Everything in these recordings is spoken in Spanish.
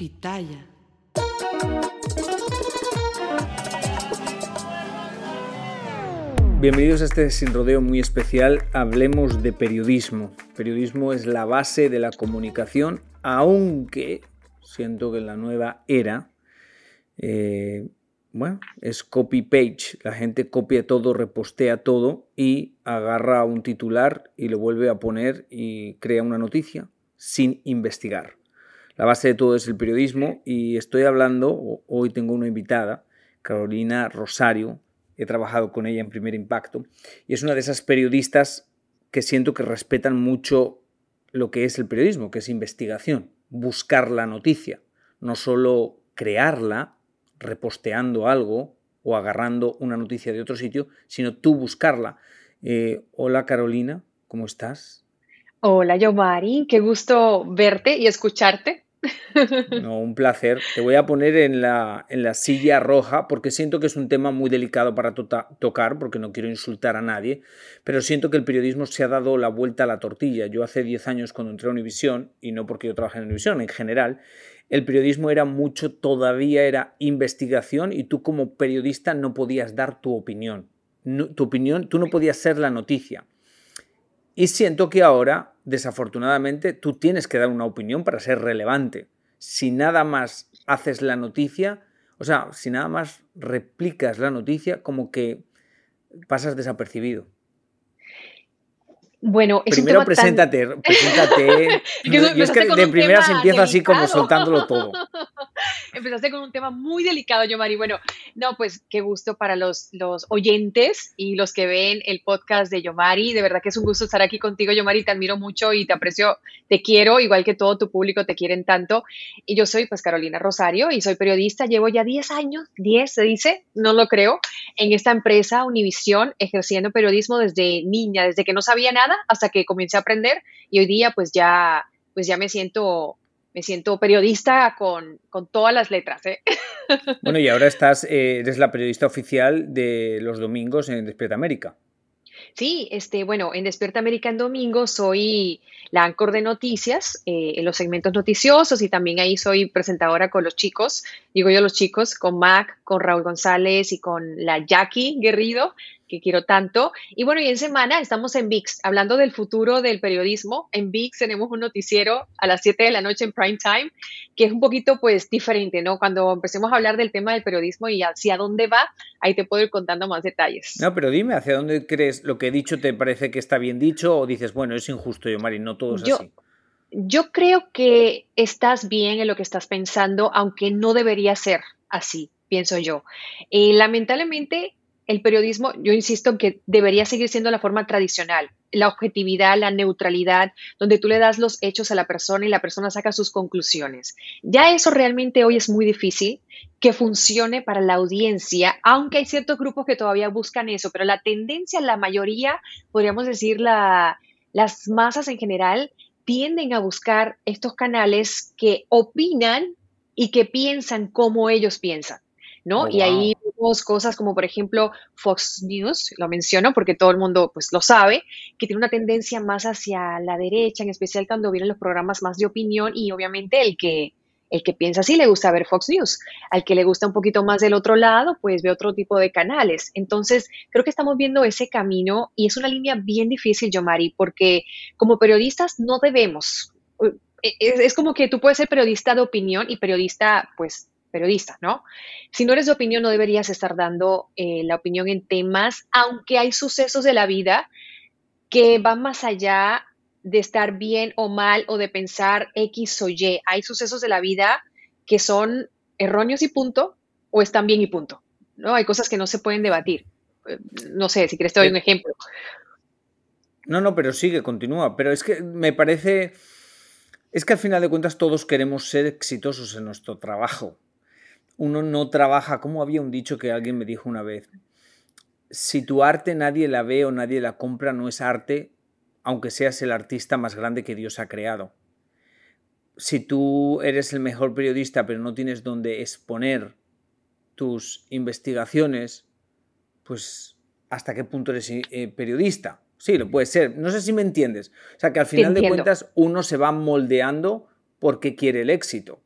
Pitaya. Bienvenidos a este sin rodeo muy especial. Hablemos de periodismo. Periodismo es la base de la comunicación, aunque siento que en la nueva era, eh, bueno, es copy-page. La gente copia todo, repostea todo y agarra un titular y lo vuelve a poner y crea una noticia sin investigar. La base de todo es el periodismo y estoy hablando, hoy tengo una invitada, Carolina Rosario, he trabajado con ella en Primer Impacto, y es una de esas periodistas que siento que respetan mucho lo que es el periodismo, que es investigación, buscar la noticia, no solo crearla reposteando algo o agarrando una noticia de otro sitio, sino tú buscarla. Eh, hola Carolina, ¿cómo estás? Hola Yomari, qué gusto verte y escucharte. No, un placer. Te voy a poner en la, en la silla roja porque siento que es un tema muy delicado para tocar, porque no quiero insultar a nadie, pero siento que el periodismo se ha dado la vuelta a la tortilla. Yo hace 10 años cuando entré a Univisión, y no porque yo trabajé en Univisión, en general, el periodismo era mucho, todavía era investigación y tú como periodista no podías dar tu opinión. tu opinión, tú no podías ser la noticia. Y siento que ahora, desafortunadamente, tú tienes que dar una opinión para ser relevante. Si nada más haces la noticia, o sea, si nada más replicas la noticia, como que pasas desapercibido. Bueno, es Primero preséntate, preséntate. y es que de primeras empiezo así como soltándolo todo. Empezaste con un tema muy delicado, Yomari. Bueno, no, pues qué gusto para los, los oyentes y los que ven el podcast de Yomari. De verdad que es un gusto estar aquí contigo, Yomari. Te admiro mucho y te aprecio, te quiero, igual que todo tu público te quieren tanto. Y yo soy pues Carolina Rosario y soy periodista. Llevo ya 10 años, 10 se dice, no lo creo, en esta empresa Univisión, ejerciendo periodismo desde niña, desde que no sabía nada hasta que comencé a aprender y hoy día pues ya, pues ya me siento me siento periodista con, todas las letras. ¿eh? Bueno, y ahora estás, eh, eres la periodista oficial de los domingos en Despierta América. Sí, este, bueno, en Despierta América en domingo soy la ancor de noticias eh, en los segmentos noticiosos y también ahí soy presentadora con los chicos, digo yo los chicos, con Mac, con Raúl González y con la Jackie Guerrido, que quiero tanto. Y bueno, y en semana estamos en VIX, hablando del futuro del periodismo. En VIX tenemos un noticiero a las 7 de la noche en prime time, que es un poquito pues diferente, ¿no? Cuando empecemos a hablar del tema del periodismo y hacia dónde va, ahí te puedo ir contando más detalles. No, pero dime, ¿hacia dónde crees lo que he dicho te parece que está bien dicho o dices, bueno, es injusto, yo, Mari, no todo es así? Yo creo que estás bien en lo que estás pensando, aunque no debería ser así, pienso yo. Eh, lamentablemente, el periodismo, yo insisto en que debería seguir siendo la forma tradicional, la objetividad, la neutralidad, donde tú le das los hechos a la persona y la persona saca sus conclusiones. Ya eso realmente hoy es muy difícil que funcione para la audiencia, aunque hay ciertos grupos que todavía buscan eso, pero la tendencia, la mayoría, podríamos decir, la, las masas en general, tienden a buscar estos canales que opinan y que piensan como ellos piensan. ¿no? Oh, y ahí cosas como, por ejemplo, Fox News, lo menciono porque todo el mundo pues lo sabe, que tiene una tendencia más hacia la derecha, en especial cuando vienen los programas más de opinión y obviamente el que, el que piensa así le gusta ver Fox News. Al que le gusta un poquito más del otro lado, pues ve otro tipo de canales. Entonces, creo que estamos viendo ese camino y es una línea bien difícil, Yomari, porque como periodistas no debemos e, es, como que tú puedes ser periodista de opinión y periodista, pues, periodista, ¿no? Si no eres de opinión, no deberías estar dando eh, la opinión en temas, aunque hay sucesos de la vida que van más allá de estar bien o mal o de pensar X o Y. Hay sucesos de la vida que son erróneos y punto, o están bien y punto. ¿no? Hay cosas que no se pueden debatir. Eh, no sé, si quieres te doy un ejemplo. No, no, pero sigue, continúa. Pero es que me parece. Es que al final de cuentas todos queremos ser exitosos en nuestro trabajo. Uno no trabaja, como había un dicho que alguien me dijo una vez. Si tu arte nadie la ve o nadie la compra, no es arte, aunque seas el artista más grande que Dios ha creado. Si tú eres el mejor periodista pero no tienes donde exponer tus investigaciones, pues hasta qué punto eres eh, periodista. Sí, lo puede ser. No sé si me entiendes. O sea, que al final de cuentas uno se va moldeando porque quiere el éxito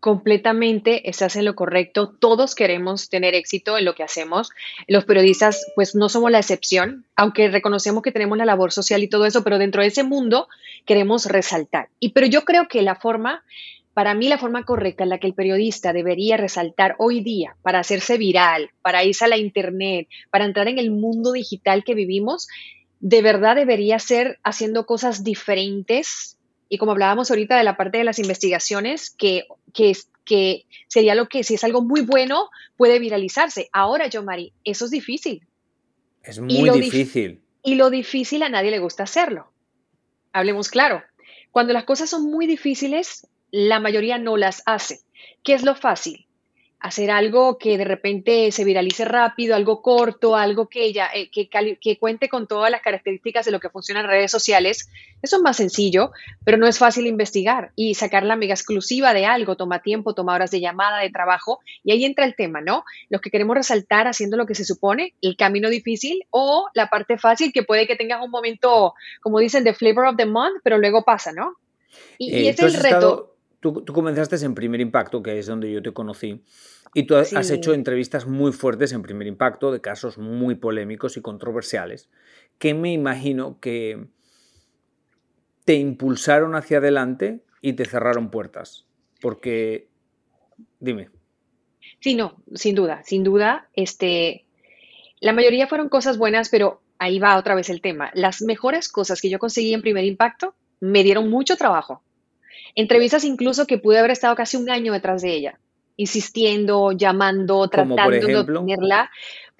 completamente estás en lo correcto. Todos queremos tener éxito en lo que hacemos. Los periodistas, pues no somos la excepción, aunque reconocemos que tenemos la labor social y todo eso, pero dentro de ese mundo queremos resaltar. Y pero yo creo que la forma, para mí la forma correcta en la que el periodista debería resaltar hoy día para hacerse viral, para irse a la internet, para entrar en el mundo digital que vivimos, de verdad debería ser haciendo cosas diferentes y como hablábamos ahorita de la parte de las investigaciones, que, que, que sería lo que si es algo muy bueno, puede viralizarse. Ahora, yo, Mari, eso es difícil. Es muy difícil. y lo difícil a nadie le gusta hacerlo. Hablemos claro. Cuando las cosas son muy difíciles, la mayoría no las hace. ¿Qué es lo fácil? Hacer algo que de repente se viralice rápido, algo corto, algo que, ella, eh, que, que, cuente con todas las características de lo que funciona en redes sociales. Eso es más sencillo, pero no es fácil investigar y sacar la mega exclusiva de algo toma tiempo, toma horas de llamada, de trabajo, y ahí entra el tema, ¿no? Los que queremos resaltar haciendo lo que se supone, el camino difícil o la parte fácil que puede que tengas un momento, como dicen, de flavor of the month, pero luego pasa, ¿no? Y, eh, ese es el reto. Tú, comenzaste en Primer Impacto, que es donde yo te conocí, y tú has hecho entrevistas muy fuertes en Primer Impacto de casos muy polémicos y controversiales, que me imagino que te impulsaron hacia adelante y te cerraron puertas. Porque, dime. Sí, no, sin duda, sin duda. Este, la mayoría fueron cosas buenas, pero ahí va otra vez el tema. Las mejores cosas que yo conseguí en Primer Impacto me dieron mucho trabajo Entrevistas incluso que pude haber estado casi un año detrás de ella, insistiendo, llamando, tratando de obtenerla.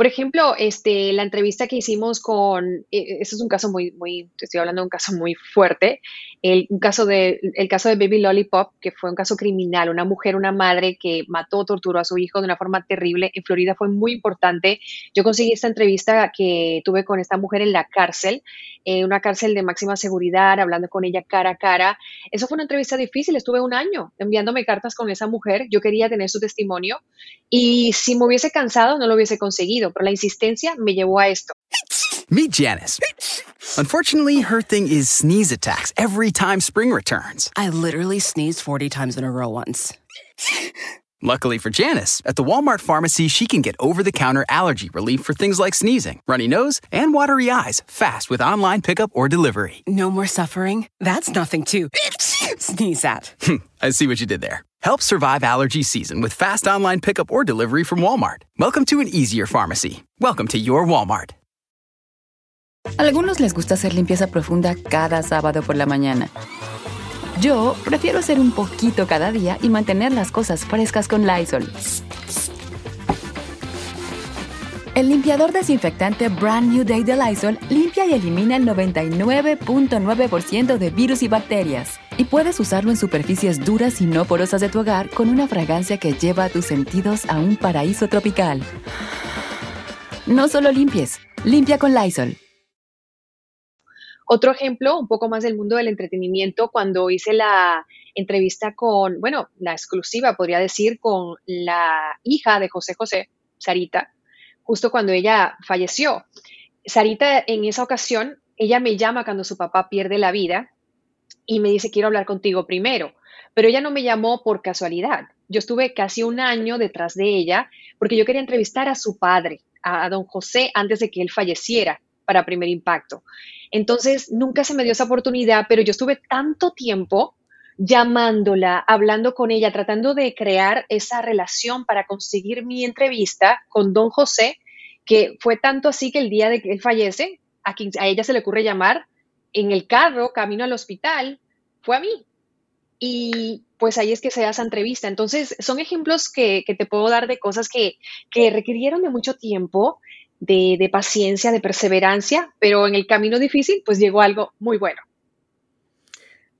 Por ejemplo, este, la entrevista que hicimos con, e, este es un caso muy, muy, estoy hablando de un caso muy fuerte, el, un caso de, el caso de Baby Lollipop, que fue un caso criminal, una mujer, una madre que mató, torturó a su hijo de una forma terrible. En Florida fue muy importante. Yo conseguí esta entrevista que tuve con esta mujer en la cárcel, en una cárcel de máxima seguridad, hablando con ella cara a cara. Eso fue una entrevista difícil, estuve un año enviándome cartas con esa mujer. Yo quería tener su testimonio y si me hubiese cansado, no lo hubiese conseguido, pero la insistencia me llevó a esto. Meet Janice. Unfortunately, her thing is sneeze attacks every time spring returns. I literally sneezed 40 times in a row once. Luckily for Janice, at the Walmart pharmacy, she can get over the counter allergy relief for things like sneezing, runny nose, and watery eyes fast with online pickup or delivery. No more suffering? That's nothing to sneeze at. I see what you did there. Help survive allergy season with fast online pickup or delivery from Walmart. Welcome to an easier pharmacy. Welcome to your Walmart. Algunos les gusta hacer limpieza profunda cada sábado por la mañana. Yo prefiero hacer un poquito cada día y mantener las cosas frescas con Lysol. El limpiador desinfectante Brand New Day de Lysol limpia y elimina el 99.9% de virus y bacterias. Y puedes usarlo en superficies duras y no porosas de tu hogar con una fragancia que lleva a tus sentidos a un paraíso tropical. No solo limpies, limpia con Lysol. Otro ejemplo, un poco más del mundo del entretenimiento, cuando hice la entrevista con, bueno, la exclusiva, podría decir, con la hija de José José, Sarita, justo cuando ella falleció. Sarita, en esa ocasión, ella me llama cuando su papá pierde la vida y me dice, quiero hablar contigo primero. Pero ella no me llamó por casualidad. Yo estuve casi un año detrás de ella porque yo quería entrevistar a su padre, a, don José, antes de que él falleciera para primer impacto. Entonces, nunca se me dio esa oportunidad, pero yo estuve tanto tiempo llamándola, hablando con ella, tratando de crear esa relación para conseguir mi entrevista con don José, que fue tanto así que el día de que él fallece, a, quien, ella se le ocurre llamar en el carro, camino al hospital, fue a mí. Y pues ahí es que se da esa entrevista. Entonces, son ejemplos que, que te puedo dar de cosas que, que requirieron de mucho tiempo, de, de, paciencia, de perseverancia, pero en el camino difícil, pues llegó algo muy bueno.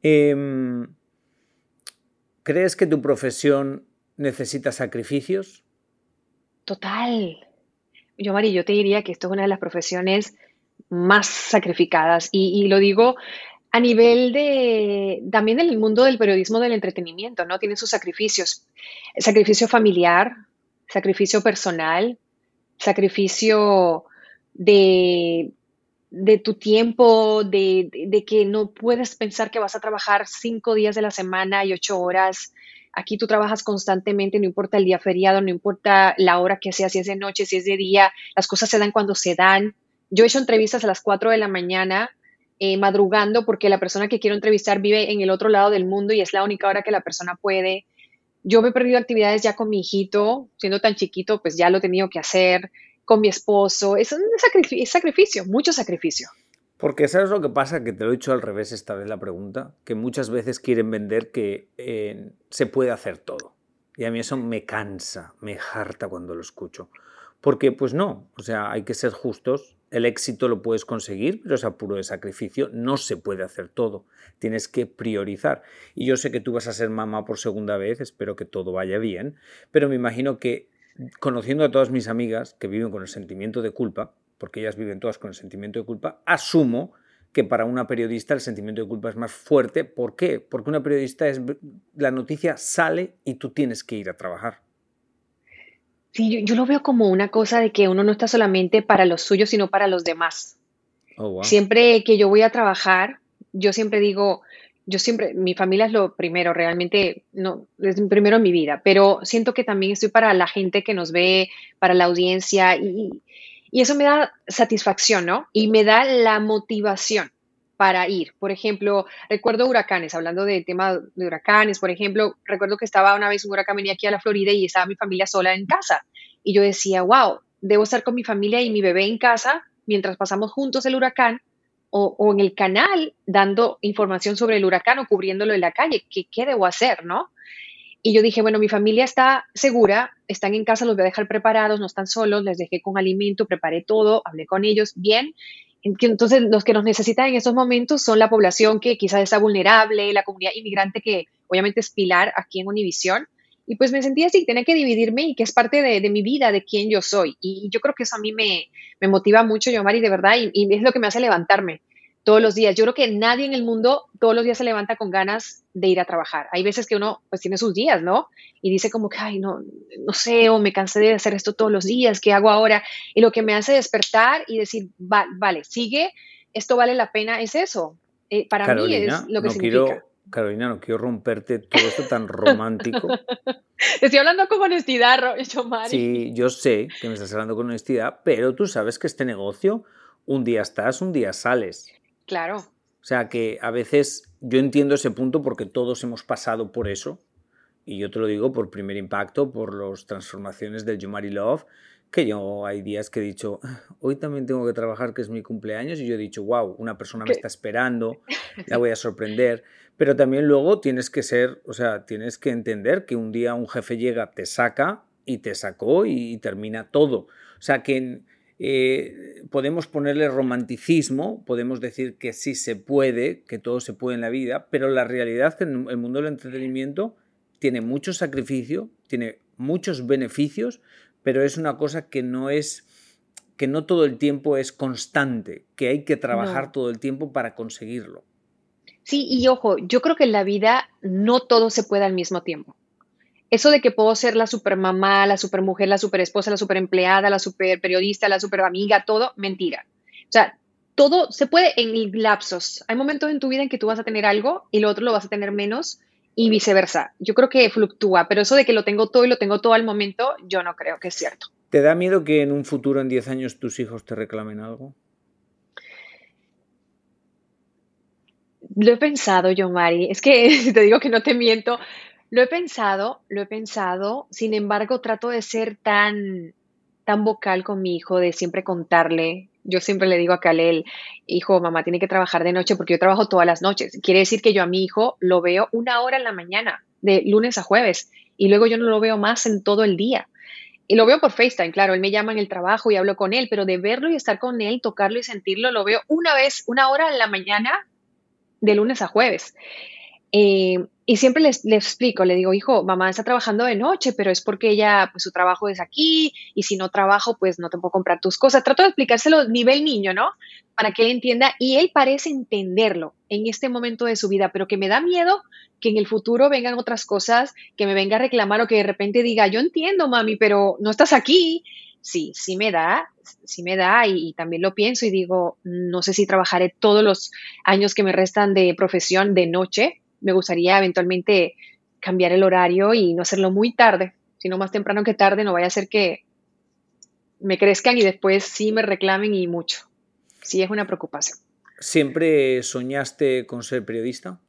Eh, ¿Crees que tu profesión necesita sacrificios? Total. Yo, Mari, yo te diría que esto es una de las profesiones más sacrificadas y, lo digo a nivel de también del mundo del periodismo del entretenimiento, ¿no? Tiene sus sacrificios. Sacrificio familiar, sacrificio personal, sacrificio de, de tu tiempo, de, de, que no puedes pensar que vas a trabajar cinco días de la semana y ocho horas. Aquí tú trabajas constantemente, no importa el día feriado, no importa la hora que sea, si es de noche, si es de día, las cosas se dan cuando se dan. Yo he hecho entrevistas a las cuatro de la mañana, eh, madrugando, porque la persona que quiero entrevistar vive en el otro lado del mundo y es la única hora que la persona puede. Yo me he perdido actividades ya con mi hijito, siendo tan chiquito, pues ya lo he tenido que hacer con mi esposo. Es un sacrificio, mucho sacrificio. Porque sabes lo que pasa, que te lo he dicho al revés esta vez la pregunta, que muchas veces quieren vender que eh, se puede hacer todo. Y a mí eso me cansa, me harta cuando lo escucho. Porque pues no, o sea, hay que ser justos, el éxito lo puedes conseguir, pero es a puro de sacrificio, no se puede hacer todo, tienes que priorizar. Y yo sé que tú vas a ser mamá por segunda vez, espero que todo vaya bien, pero me imagino que conociendo a todas mis amigas que viven con el sentimiento de culpa, porque ellas viven todas con el sentimiento de culpa, asumo que para una periodista el sentimiento de culpa es más fuerte. ¿Por qué? Porque una periodista es la noticia sale y tú tienes que ir a trabajar. Sí, yo, yo lo veo como una cosa de que uno no está solamente para los suyos, sino para los demás. Oh, wow. Siempre que yo voy a trabajar, yo siempre digo, yo siempre, mi familia es lo primero, realmente no, es primero en mi vida, pero siento que también estoy para la gente que nos ve, para la audiencia y, y eso me da satisfacción, ¿no? Y me da la motivación para ir. Por ejemplo, recuerdo huracanes, hablando de tema de huracanes, por ejemplo, recuerdo que estaba una vez un huracán venía aquí a la Florida y estaba mi familia sola en casa. Y yo decía, wow, debo estar con mi familia y mi bebé en casa mientras pasamos juntos el huracán o, en el canal dando información sobre el huracán o cubriéndolo en la calle. ¿Qué, ¿Qué, debo hacer, no? Y yo dije, bueno, mi familia está segura, están en casa, los voy a dejar preparados, no están solos, les dejé con alimento, preparé todo, hablé con ellos bien. Entonces, los que nos necesitan en estos momentos son la población que quizás está vulnerable, la comunidad inmigrante que obviamente es pilar aquí en Univisión. Y pues me sentía así, tenía que dividirme y que es parte de, de mi vida, de quién yo soy. Y yo creo que eso a mí me, me motiva mucho, yo, Mari, de verdad, y, y, es lo que me hace levantarme todos los días. Yo creo que nadie en el mundo todos los días se levanta con ganas de ir a trabajar. Hay veces que uno pues tiene sus días, ¿no? Y dice como que, ay, no, no sé, o me cansé de hacer esto todos los días, ¿qué hago ahora? Y lo que me hace despertar y decir, va, vale, sigue, esto vale la pena, es eso. Eh, para Carolina, mí es lo que no significa. Quiero, Carolina, no quiero romperte todo esto tan romántico. Estoy hablando con honestidad, Mari. Sí, yo sé que me estás hablando con honestidad, pero tú sabes que este negocio, un día estás, un día sales. Claro. O sea que a veces yo entiendo ese punto porque todos hemos pasado por eso. Y yo te lo digo por primer impacto, por las transformaciones del Yumari Love, que yo hay días que he dicho, hoy también tengo que trabajar, que es mi cumpleaños, y yo he dicho, wow, una persona me está esperando, la voy a sorprender. Pero también luego tienes que ser, o sea, tienes que entender que un día un jefe llega, te saca y te sacó y, y termina todo. O sea que eh, podemos ponerle romanticismo, podemos decir que sí se puede, que todo se puede en la vida, pero la realidad es que en el mundo del entretenimiento tiene mucho sacrificio, tiene muchos beneficios, pero es una cosa que no es que no todo el tiempo es constante, que hay que trabajar no. todo el tiempo para conseguirlo. Sí, y ojo, yo creo que en la vida no todo se puede al mismo tiempo eso de que puedo ser la super mamá, la super mujer, la super esposa, la super empleada, la super periodista, la super amiga, todo, mentira. O sea, todo se puede en lapsos. Hay momentos en tu vida en que tú vas a tener algo y lo otro lo vas a tener menos y viceversa. Yo creo que fluctúa, pero eso de que lo tengo todo y lo tengo todo al momento, yo no creo que es cierto. ¿Te da miedo que en un futuro, en 10 años, tus hijos te reclamen algo? Lo he pensado, yo, Mari. Es que si te digo que no te miento, lo he pensado, lo he pensado. Sin embargo, trato de ser tan, tan vocal con mi hijo, de siempre contarle. Yo siempre le digo a Kalel, hijo, mamá tiene que trabajar de noche porque yo trabajo todas las noches. Quiere decir que yo a mi hijo lo veo una hora en la mañana, de lunes a jueves, y luego yo no lo veo más en todo el día. Y lo veo por FaceTime, claro, él me llama en el trabajo y hablo con él, pero de verlo y estar con él, tocarlo y sentirlo, lo veo una vez, una hora en la mañana de lunes a jueves. Eh, y siempre les, explico, le digo, hijo, mamá está trabajando de noche, pero es porque ella, pues su trabajo es aquí, y si no trabajo, pues no te puedo comprar tus cosas. Trato de explicárselo nivel niño, ¿no? Para que él entienda, y él parece entenderlo en este momento de su vida, pero que me da miedo que en el futuro vengan otras cosas, que me venga a reclamar o que de repente diga, yo entiendo, mami, pero no estás aquí. Sí, sí me da, sí me da y, y, también lo pienso y digo, no sé si trabajaré todos los años que me restan de profesión de noche, me gustaría eventualmente cambiar el horario y no hacerlo muy tarde, sino más temprano que tarde, no vaya a ser que me crezcan y después sí me reclamen y mucho. Sí es una preocupación. ¿Siempre soñaste con ser periodista?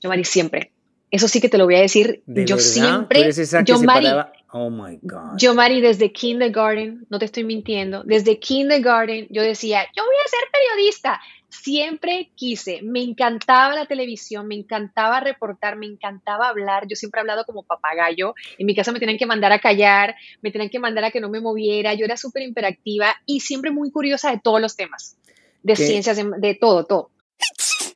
Yo, Mari, siempre. Eso sí que te lo voy a decir. yo siempre. yo, Mari, oh my God. Yo, Mari, desde kindergarten, no te estoy mintiendo, desde kindergarten yo decía, yo voy a ser periodista siempre quise, me encantaba la televisión, me encantaba reportar, me encantaba hablar, yo siempre he hablado como papagayo, en mi casa me tenían que mandar a callar, me tenían que mandar a que no me moviera, yo era súper imperactiva y siempre muy curiosa de todos los temas, de ciencias, de, de todo, todo.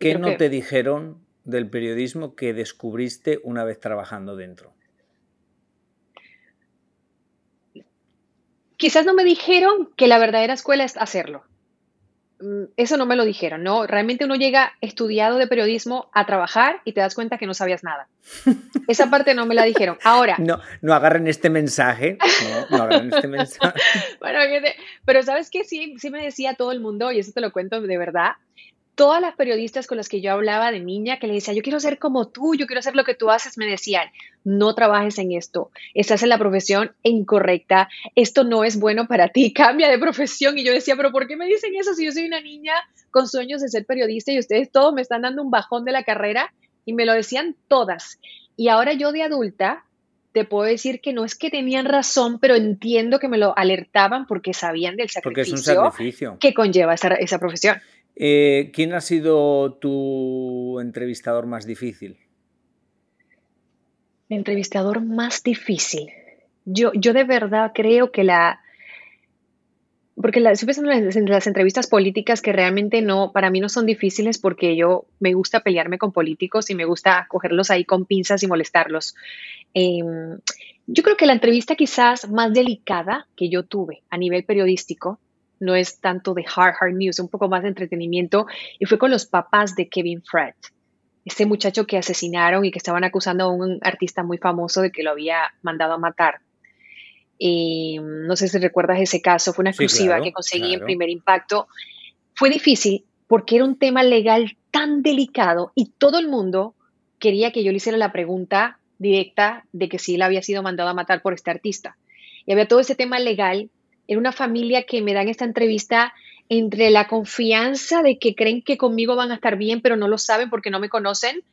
¿Qué no te dijeron del periodismo que descubriste una vez trabajando dentro? Quizás no me dijeron que la verdadera escuela es hacerlo. Mm, eso no me lo dijeron, ¿no? Realmente uno llega estudiado de periodismo a trabajar y te das cuenta que no sabías nada. Esa parte no me la dijeron. Ahora. No, no agarren este mensaje. No, no agarren este mensaje. bueno, pero ¿sabes qué? Sí, sí me decía todo el mundo, y eso te lo cuento de verdad, todas las periodistas con las que yo hablaba de niña, que le decía, yo quiero ser como tú, yo quiero hacer lo que tú haces, me decían, no trabajes en esto, estás en la profesión incorrecta, esto no es bueno para ti, cambia de profesión. Y yo decía, pero ¿por qué me dicen eso si yo soy una niña con sueños de ser periodista y ustedes todos me están dando un bajón de la carrera? Y me lo decían todas. Y ahora yo de adulta te puedo decir que no es que tenían razón, pero entiendo que me lo alertaban porque sabían del sacrificio, que conlleva esa, esa profesión. Eh, ¿Quién ha sido tu entrevistador más difícil? El entrevistador más difícil. Yo, yo de verdad creo que la... Porque la, estoy pensando en las, entrevistas políticas que realmente no, para mí no son difíciles porque yo me gusta pelearme con políticos y me gusta cogerlos ahí con pinzas y molestarlos. Em, yo creo que la entrevista quizás más delicada que yo tuve a nivel periodístico no es tanto de hard, hard news, un poco más de entretenimiento, y fue con los papás de Kevin Fred, este muchacho que asesinaron y que estaban acusando a un artista muy famoso de que lo había mandado a matar. Y no sé si recuerdas ese caso, fue una exclusiva que conseguí en primer impacto. Fue difícil porque era un tema legal tan delicado y todo el mundo quería que yo le hiciera la pregunta directa de que si él había sido mandado a matar por este artista. Y había todo ese tema legal era una familia que me dan esta entrevista entre la confianza de que creen que conmigo van a estar bien, pero no lo saben porque no me conocen.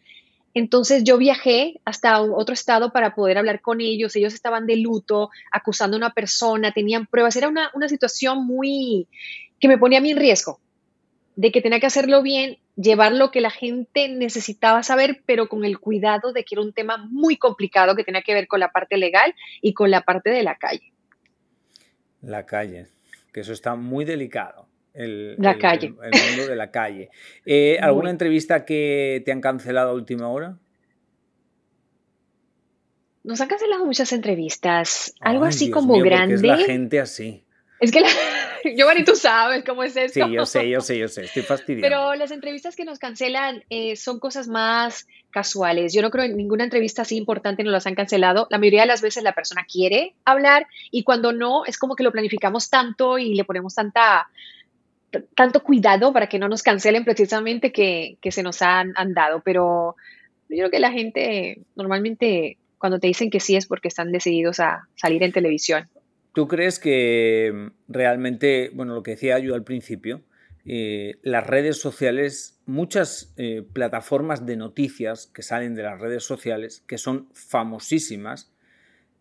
Entonces yo viajé hasta otro estado para poder hablar con ellos. Ellos estaban de luto, acusando a una persona, tenían pruebas. Era una, una situación muy que me ponía a mí en riesgo. de que tenía que hacerlo bien, llevar lo que la gente necesitaba saber, pero con el cuidado de que era un tema muy complicado que tenía que ver con la parte legal y con la parte de la calle. La calle, que eso está muy delicado. El, la calle. El, mundo de la calle. Eh, ¿Alguna entrevista que te han cancelado a última hora? Nos han cancelado muchas entrevistas. Algo así como grande. Es la gente así. Es que la, Giovanni, tú sabes cómo es esto. Sí, yo sé, yo sé, yo sé, estoy fastidiado. Pero las entrevistas que nos cancelan eh, son cosas más casuales. Yo no creo en ninguna entrevista así importante nos las han cancelado. La mayoría de las veces la persona quiere hablar y cuando no, es como que lo planificamos tanto y le ponemos tanta, tanto cuidado para que no nos cancelen precisamente que, que se nos han, han dado. Pero yo creo que la gente normalmente cuando te dicen que sí es porque están decididos a salir en televisión. ¿Tú crees que mm, realmente, bueno, lo que decía yo al principio, eh, las redes sociales, muchas eh, plataformas de noticias que salen de las redes sociales, que son famosísimas,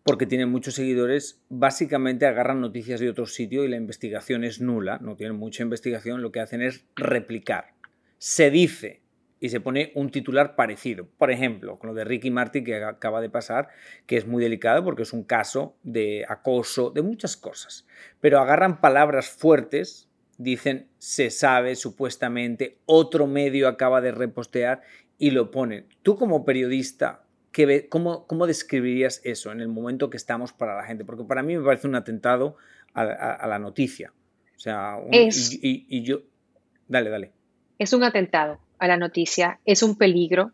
porque tienen muchos seguidores, básicamente agarran noticias de otro sitio y la investigación es nula, no tienen mucha investigación, lo que hacen es replicar. Se dice, y se pone un titular parecido. Por ejemplo, con lo de Ricky Martin que acaba de pasar, que es muy delicado porque es un caso de acoso, de muchas cosas. Pero agarran palabras fuertes, dicen se sabe supuestamente, otro medio acaba de repostear y lo ponen. Tú como periodista, ¿qué cómo, ¿cómo describirías eso en el momento que estamos para la gente? Porque para mí me parece un atentado a, la noticia. O sea, y yo... Dale, dale. Es un atentado a la noticia, es un peligro.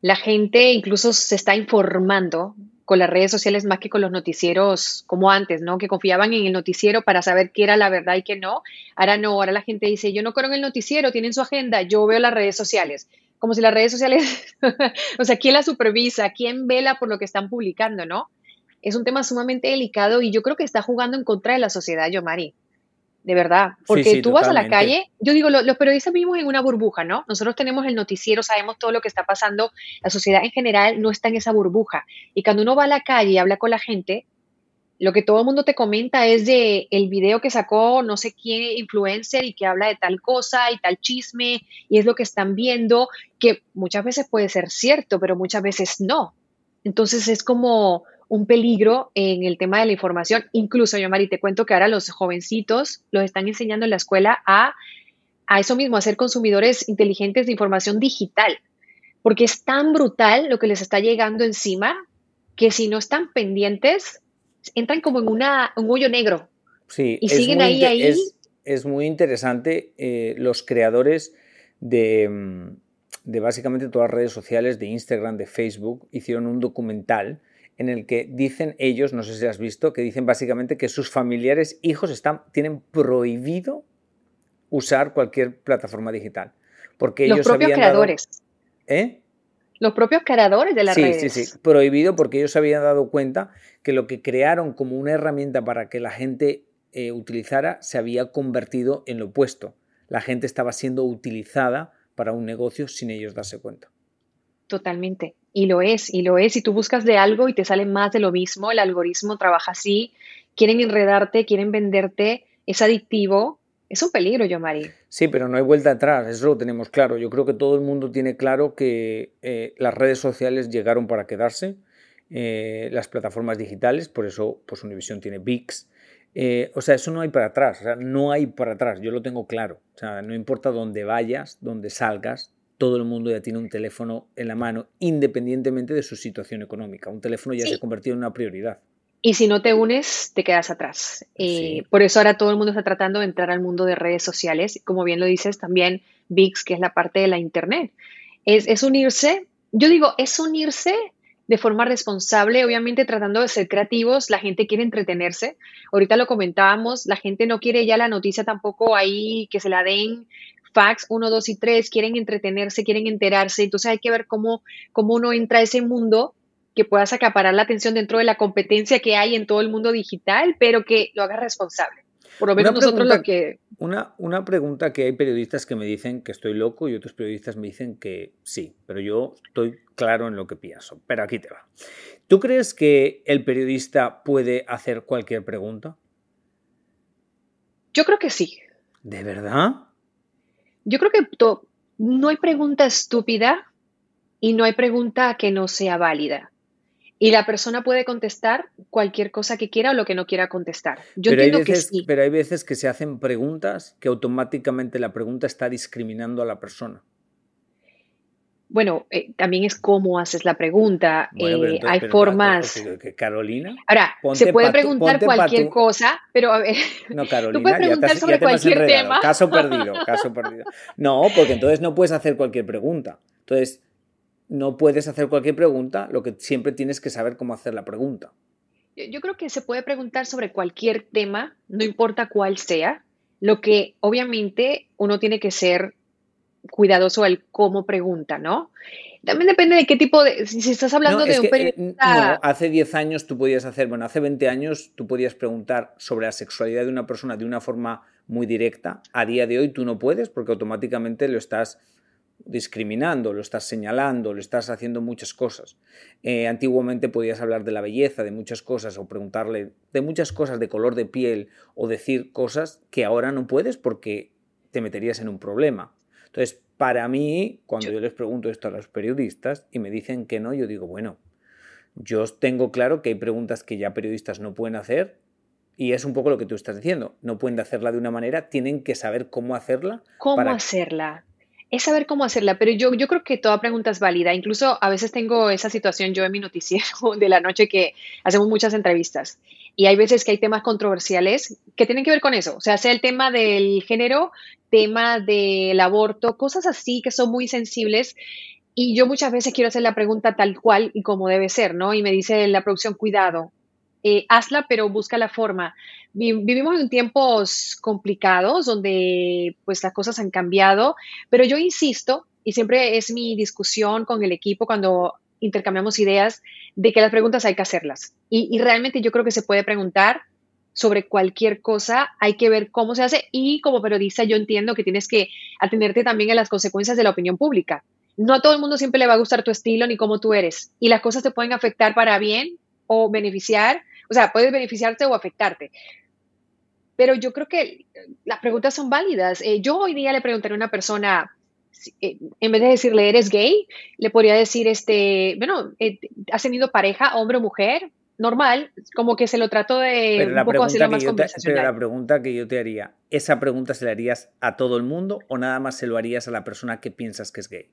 La gente incluso se está informando con las redes sociales más que con los noticieros como antes, ¿no? Que confiaban en el noticiero para saber qué era la verdad y qué no. Ahora no, ahora la gente dice, yo no creo en el noticiero, tienen su agenda, yo veo las redes sociales. Como si las redes sociales, o sea, ¿quién la supervisa? ¿Quién vela por lo que están publicando, no? Es un tema sumamente delicado y yo creo que está jugando en contra de la sociedad, Yomari de verdad, porque tú vas a la calle, yo digo, los periodistas vivimos en una burbuja, ¿no? Nosotros tenemos el noticiero, sabemos todo lo que está pasando, la sociedad en general no está en esa burbuja. Y cuando uno va a la calle y habla con la gente, lo que todo el mundo te comenta es de el video que sacó no sé quién influencer y que habla de tal cosa y tal chisme y es lo que están viendo, que muchas veces puede ser cierto, pero muchas veces no. Entonces es como un peligro en el tema de la información. Incluso, yo, Mari, te cuento que ahora los jovencitos los están enseñando en la escuela a, a eso mismo, a ser consumidores inteligentes de información digital, porque es tan brutal lo que les está llegando encima que si no están pendientes, entran como en una, un hoyo negro. Sí, y siguen ahí, ahí. Es, muy interesante eh, los creadores de, mm, de básicamente todas las redes sociales, de Instagram, de Facebook, hicieron un documental en el que dicen ellos, no sé si has visto, que dicen básicamente que sus familiares, hijos, están, tienen prohibido usar cualquier plataforma digital. Porque Los ellos propios creadores. ¿Eh? Los propios creadores de las sí, redes. Sí, sí, prohibido porque ellos se habían dado cuenta que lo que crearon como una herramienta para que la gente eh, utilizara se había convertido en lo opuesto. La gente estaba siendo utilizada para un negocio sin ellos darse cuenta. Totalmente. Y lo es, y lo es. Si tú buscas de algo y te sale más de lo mismo, el algoritmo trabaja así, quieren enredarte, quieren venderte, es adictivo, es un peligro, yo, Mari. Sí, pero no hay vuelta atrás, eso lo tenemos claro. Yo creo que todo el mundo tiene claro que eh, las redes sociales llegaron para quedarse, eh, las plataformas digitales, por eso pues Univision tiene VIX. Eh, o sea, eso no hay para atrás, o sea, no hay para atrás, yo lo tengo claro. O sea, no importa dónde vayas, dónde salgas, todo el mundo ya tiene un teléfono en la mano, independientemente de su situación económica. Un teléfono ya se ha convertido en una prioridad. Y si no te unes, te quedas atrás. Eh, por eso ahora todo el mundo está tratando de entrar al mundo de redes sociales. Como bien lo dices, también VIX, que es la parte de la Internet. Es, es unirse, yo digo, es unirse de forma responsable, obviamente tratando de ser creativos, la gente quiere entretenerse. Ahorita lo comentábamos, la gente no quiere ya la noticia tampoco ahí que se la den fax 1, 2 y 3, quieren entretenerse, quieren enterarse, entonces hay que ver cómo, cómo uno entra a ese mundo que puedas acaparar la atención dentro de la competencia que hay en todo el mundo digital, pero que lo haga responsable. Por lo menos nosotros lo que... Una, una pregunta que hay periodistas que me dicen que estoy loco y otros periodistas me dicen que sí, pero yo estoy claro en lo que pienso. Pero aquí te va. ¿Tú crees que el periodista puede hacer cualquier pregunta? Yo creo que sí. ¿De verdad? Yo creo que no hay pregunta estúpida y no hay pregunta que no sea válida. Y la persona puede contestar cualquier cosa que quiera o lo que no quiera contestar. Yo pero, entiendo hay veces, que sí. pero hay veces que se hacen preguntas que automáticamente la pregunta está discriminando a la persona. Bueno, eh, también es cómo haces la pregunta. Bueno, Eh, entonces- hay formas. Carolina. Ahora, se puede tu- preguntar cualquier tu- cosa, pero a ver, No, Carolina, puedes ya te preguntar sobre te cualquier tema. Caso perdido, caso perdido. No, porque entonces no puedes hacer cualquier pregunta. Entonces, no puedes hacer cualquier pregunta, lo que siempre tienes que saber cómo hacer la pregunta. yo, yo creo que se puede preguntar sobre cualquier tema, no importa cuál sea. Lo que obviamente uno tiene que ser cuidadoso al cómo pregunta, ¿no? También depende de qué tipo de. Si, estás hablando No, de es un que, eh, periodista. no, hace 10 años tú podías hacer, bueno, hace 20 años tú podías preguntar sobre la sexualidad de una persona de una forma muy directa. A día de hoy tú no puedes porque automáticamente lo estás discriminando, lo estás señalando, lo estás haciendo muchas cosas. Eh, antiguamente podías hablar de la belleza, de muchas cosas, o preguntarle de muchas cosas de color de piel, o decir cosas que ahora no puedes porque te meterías en un problema. Entonces, para mí, cuando yo les pregunto esto a los periodistas y me dicen que no, yo digo, bueno, yo tengo claro que hay preguntas que ya periodistas no pueden hacer y es un poco lo que tú estás diciendo. No pueden hacerla de una manera, tienen que saber cómo hacerla. ¿Cómo para- hacerla? Es saber cómo hacerla, pero yo, yo creo que toda pregunta es válida. Incluso a veces tengo esa situación yo en mi noticiero de la noche que hacemos muchas entrevistas y hay veces que hay temas controversiales que tienen que ver con eso. O sea, sea el tema del género, tema del aborto, cosas así que son muy sensibles. Y yo muchas veces quiero hacer la pregunta tal cual y como debe ser, ¿no? Y me dice la producción, cuidado, eh, hazla, pero busca la forma. Vi- Vivimos en tiempos complicados donde pues las cosas han cambiado, pero yo insisto, y siempre es mi discusión con el equipo cuando intercambiamos ideas, de que las preguntas hay que hacerlas. Y, realmente yo creo que se puede preguntar sobre cualquier cosa, hay que ver cómo se hace y como periodista yo entiendo que tienes que atenderte también a las consecuencias de la opinión pública. No a todo el mundo siempre le va a gustar tu estilo ni cómo tú eres y las cosas te pueden afectar para bien o beneficiar, o sea, puedes beneficiarte o afectarte. Pero yo creo que las preguntas son válidas. Eh, yo hoy día le preguntaría a una persona, en vez de decirle, ¿eres gay? Le podría decir, este, bueno, eh, ¿has tenido pareja, hombre o mujer? Normal, como que se lo trato de Pero la, un poco hacerlo más te, pero la pregunta que yo te haría, ¿esa pregunta se la harías a todo el mundo o nada más se lo harías a la persona que piensas que es gay?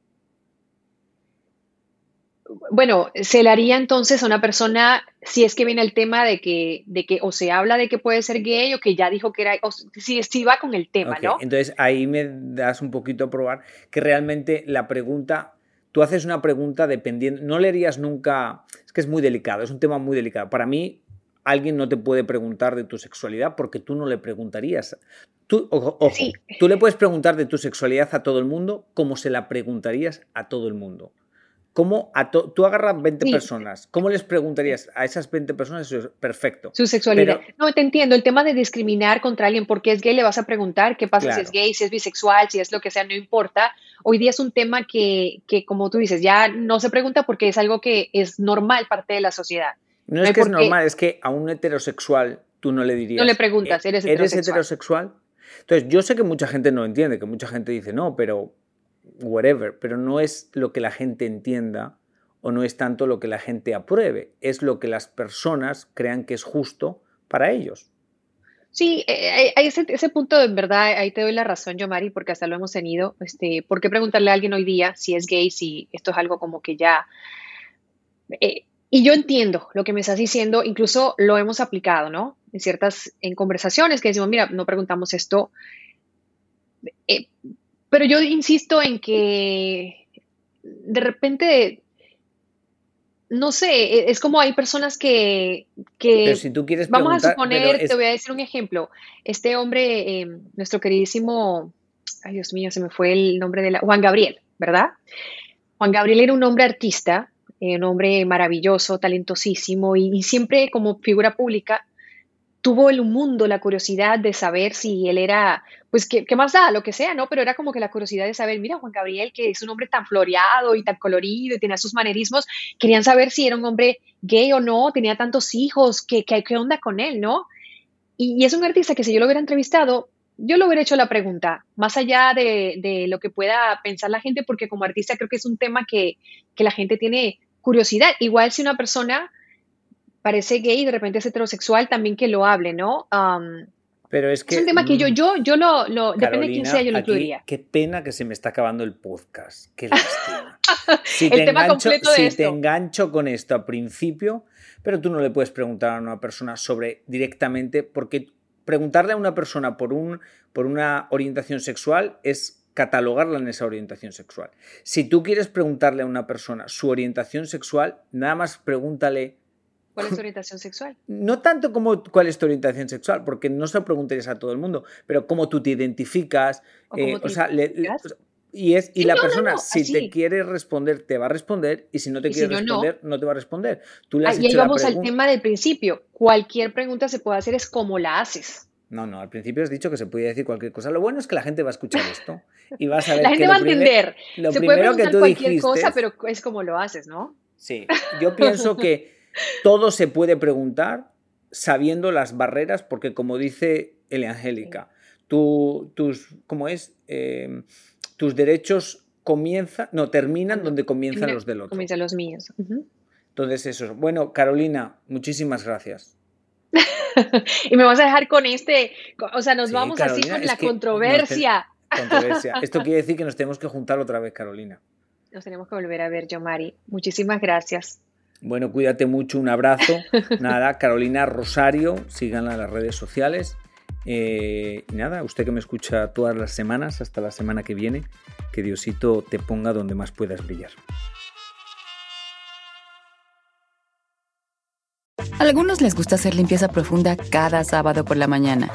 Bueno, se le haría entonces a una persona, si es que viene el tema de que, de que o se habla de que puede ser gay o que ya dijo que era, o si, si va con el tema, ¿no? Entonces ahí me das un poquito a probar que realmente la pregunta, tú haces una pregunta dependiendo, no le harías nunca, es que es muy delicado, es un tema muy delicado. Para mí, alguien no te puede preguntar de tu sexualidad porque tú no le preguntarías. Tú, ojo, ojo, Sí. tú le puedes preguntar de tu sexualidad a todo el mundo como se la preguntarías a todo el mundo. ¿Cómo a tú agarras 20 Sí. personas, ¿cómo les preguntarías a esas 20 personas? Eso es perfecto. Su sexualidad. Pero- no, te entiendo. El tema de discriminar contra alguien porque es gay, le vas a preguntar qué pasa si es gay, si es bisexual, si es lo que sea, no importa. Hoy día es un tema que, que, como tú dices, ya no se pregunta porque es algo que es normal parte de la sociedad. No No es que es normal, es que a un heterosexual tú no le dirías. No le preguntas, "Eh, ¿eres ¿Eres heterosexual?" heterosexual? Entonces, yo sé que mucha gente no entiende, que mucha gente dice no, pero whatever, pero no es lo que la gente entienda o no es tanto lo que la gente apruebe, es lo que las personas crean que es justo para ellos. Sí, eh, ese, ese punto, en verdad, ahí te doy la razón, yo, Mari, porque hasta lo hemos tenido. Este, ¿Por qué preguntarle a alguien hoy día si es gay, si esto es algo como que ya... eh, y yo entiendo lo que me estás diciendo, incluso lo hemos aplicado, ¿no? En ciertas en conversaciones que decimos, mira, no preguntamos esto. Eh, pero yo insisto en que de repente, no sé, e- es como hay personas que, que Pero si tú quieres Vamos a suponer, es- te voy a decir un ejemplo. Este hombre, eh, nuestro queridísimo, ay Dios mío, se me fue el nombre de la, Juan Gabriel, ¿verdad? Juan Gabriel era un hombre artista, eh, un hombre maravilloso, talentosísimo y, y siempre como figura pública tuvo el mundo la curiosidad de saber si él era, pues, ¿qué, más da? Lo que sea, ¿no? Pero era como que la curiosidad de saber, mira, Juan Gabriel, que es un hombre tan floreado y tan colorido y tenía sus manerismos, querían saber si era un hombre gay o no, tenía tantos hijos, ¿qué, qué, qué onda con él, no? Y, y es un artista que si yo lo hubiera entrevistado, yo lo hubiera hecho la pregunta, más allá de, lo que pueda pensar la gente, porque como artista creo que es un tema que, la gente tiene curiosidad. Igual si una persona parece gay y de repente es heterosexual, también que lo hable, ¿no? Pero es que. Es un tema que yo, mm, yo, yo lo. lo depende de quién sea, yo lo incluiría. Qué pena que se me está acabando el podcast. Qué lástima. Si el tema engancho, completo de si te engancho con esto a principio, pero tú no le puedes preguntar a una persona sobre directamente, porque preguntarle a una persona por, un, por una orientación sexual es catalogarla en esa orientación sexual. Si tú quieres preguntarle a una persona su orientación sexual, nada más pregúntale ¿Cuál es tu orientación sexual? No tanto como cuál es tu orientación sexual, porque no se lo preguntarías a todo el mundo, pero cómo tú te identificas. ¿O, eh, sea, y, es, y la persona, si te quiere responder, te va a responder, y si no te quiere responder, no. te va a responder. Tú le has ah, ahí vamos al tema del principio. Cualquier pregunta se puede hacer, es cómo la haces. No, no, al principio has dicho que se podía decir cualquier cosa. Lo bueno es que la gente va a escuchar esto y va a saber La gente va a entender. lo se primero puede que tú cualquier cosa, pero es como lo haces, ¿no? Sí, yo pienso que todo se puede preguntar sabiendo las barreras, porque como dice Angélica, tus, ¿cómo es? Em, tus derechos comienzan, no, terminan donde comienzan los del otro. Comienzan los míos. Entonces eso. Bueno, Carolina, muchísimas gracias. y me vas a dejar con este, o sea, nos vamos así con la controversia. controversia. Esto quiere decir que nos tenemos que juntar otra vez, Carolina. Nos tenemos que volver a ver, yo, Mari. Muchísimas gracias. Bueno, cuídate mucho, un abrazo. Nada, Carolina Rosario, síganla en las redes sociales. Eh, y nada, usted que me escucha todas las semanas, hasta la semana que viene, que Diosito te ponga donde más puedas brillar. A algunos les gusta hacer limpieza profunda cada sábado por la mañana.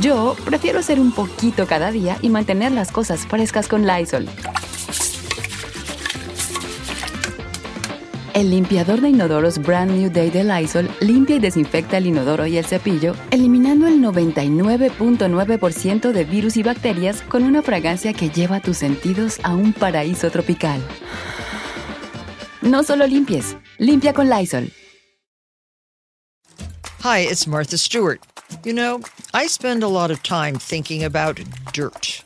Yo prefiero hacer un poquito cada día y mantener las cosas frescas con Lysol. El limpiador de inodoros Brand New Day de Lysol limpia y desinfecta el inodoro y el cepillo, eliminando el 99.9% de virus y bacterias con una fragancia que lleva tus sentidos a un paraíso tropical. No solo limpies, limpia con Lysol. Hi, it's Martha Stewart. You know, I spend a lot of time thinking about dirt.